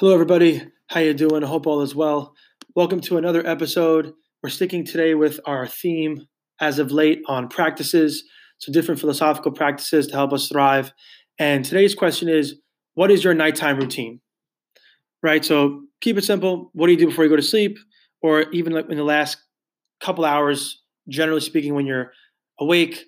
Hello, everybody. How you doing? I hope all is well. Welcome to another episode. We're sticking today with our theme as of late on practices, so different philosophical practices to help us thrive. And today's question is, what is your nighttime routine? Right. So keep it simple. What do you do before you go to sleep, or even like in the last couple hours? Generally speaking, when you're awake,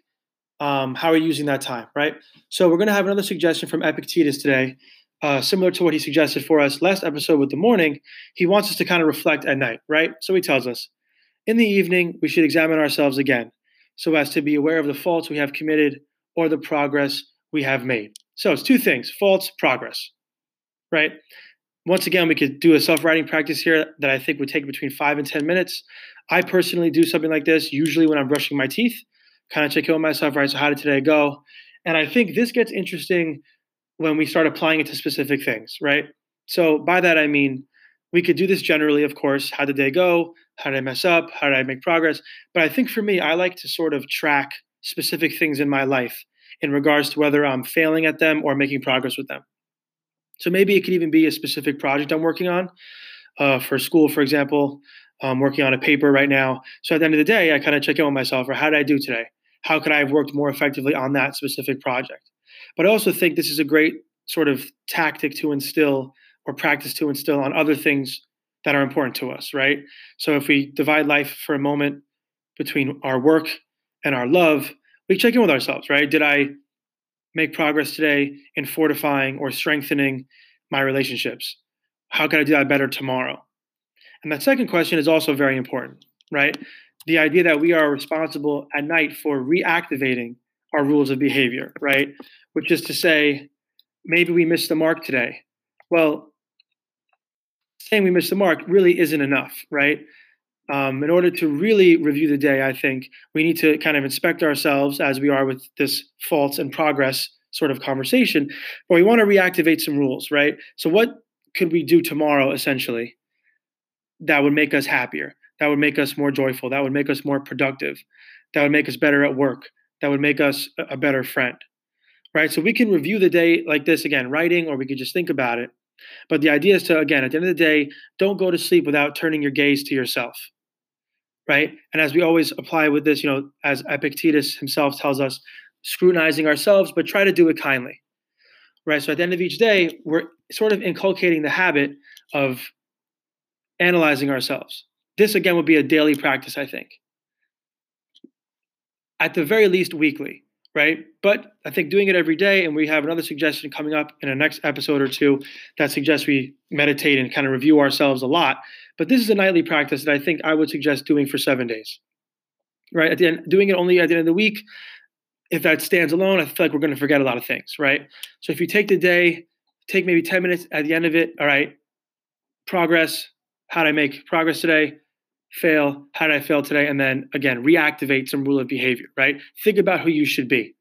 um, how are you using that time? Right. So we're going to have another suggestion from Epictetus today uh, similar to what he suggested for us last episode with the morning, he wants us to kind of reflect at night, right? So he tells us in the evening, we should examine ourselves again so as to be aware of the faults we have committed or the progress we have made. So it's two things faults, progress, right? Once again, we could do a self writing practice here that I think would take between five and 10 minutes. I personally do something like this usually when I'm brushing my teeth, kind of check in with myself, right? So, how did today go? And I think this gets interesting when we start applying it to specific things, right? So by that I mean we could do this generally, of course. How did they go? How did I mess up? How did I make progress? But I think for me, I like to sort of track specific things in my life in regards to whether I'm failing at them or making progress with them. So maybe it could even be a specific project I'm working on uh, for school, for example. I'm working on a paper right now. So at the end of the day, I kind of check in with myself or how did I do today? How could I have worked more effectively on that specific project? But I also think this is a great sort of tactic to instill or practice to instill on other things that are important to us, right? So if we divide life for a moment between our work and our love, we check in with ourselves, right? Did I make progress today in fortifying or strengthening my relationships? How can I do that better tomorrow? And that second question is also very important, right? The idea that we are responsible at night for reactivating our rules of behavior, right? which is to say, maybe we missed the mark today. Well, saying we missed the mark really isn't enough, right? Um, in order to really review the day, I think we need to kind of inspect ourselves as we are with this faults and progress sort of conversation. But we want to reactivate some rules, right? So, what could we do tomorrow essentially that would make us happier, that would make us more joyful, that would make us more productive, that would make us better at work, that would make us a better friend? right? So we can review the day like this again, writing, or we could just think about it. But the idea is to, again, at the end of the day, don't go to sleep without turning your gaze to yourself, right? And as we always apply with this, you know, as Epictetus himself tells us, scrutinizing ourselves, but try to do it kindly, right? So at the end of each day, we're sort of inculcating the habit of analyzing ourselves. This, again, would be a daily practice, I think. At the very least, weekly right? But I think doing it every day, and we have another suggestion coming up in a next episode or two that suggests we meditate and kind of review ourselves a lot. But this is a nightly practice that I think I would suggest doing for seven days, right? At the end, doing it only at the end of the week, if that stands alone, I feel like we're going to forget a lot of things, right? So if you take the day, take maybe 10 minutes at the end of it, all right, progress, how did I make progress today? Fail, how did I fail today? And then again, reactivate some rule of behavior, right? Think about who you should be.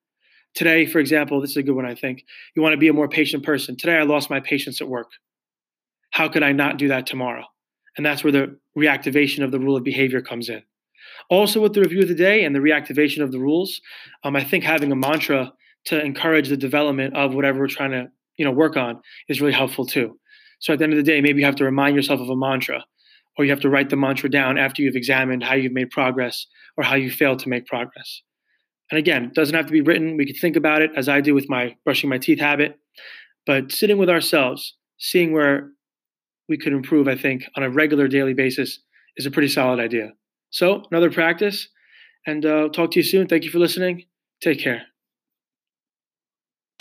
Today, for example, this is a good one, I think. You want to be a more patient person. Today, I lost my patience at work. How could I not do that tomorrow? And that's where the reactivation of the rule of behavior comes in. Also, with the review of the day and the reactivation of the rules, um, I think having a mantra to encourage the development of whatever we're trying to you know work on is really helpful too. So at the end of the day, maybe you have to remind yourself of a mantra or you have to write the mantra down after you've examined how you've made progress or how you failed to make progress. And again, it doesn't have to be written. We could think about it as I do with my brushing my teeth habit, but sitting with ourselves, seeing where we could improve, I think, on a regular daily basis is a pretty solid idea. So, another practice, and uh, I'll talk to you soon. Thank you for listening. Take care.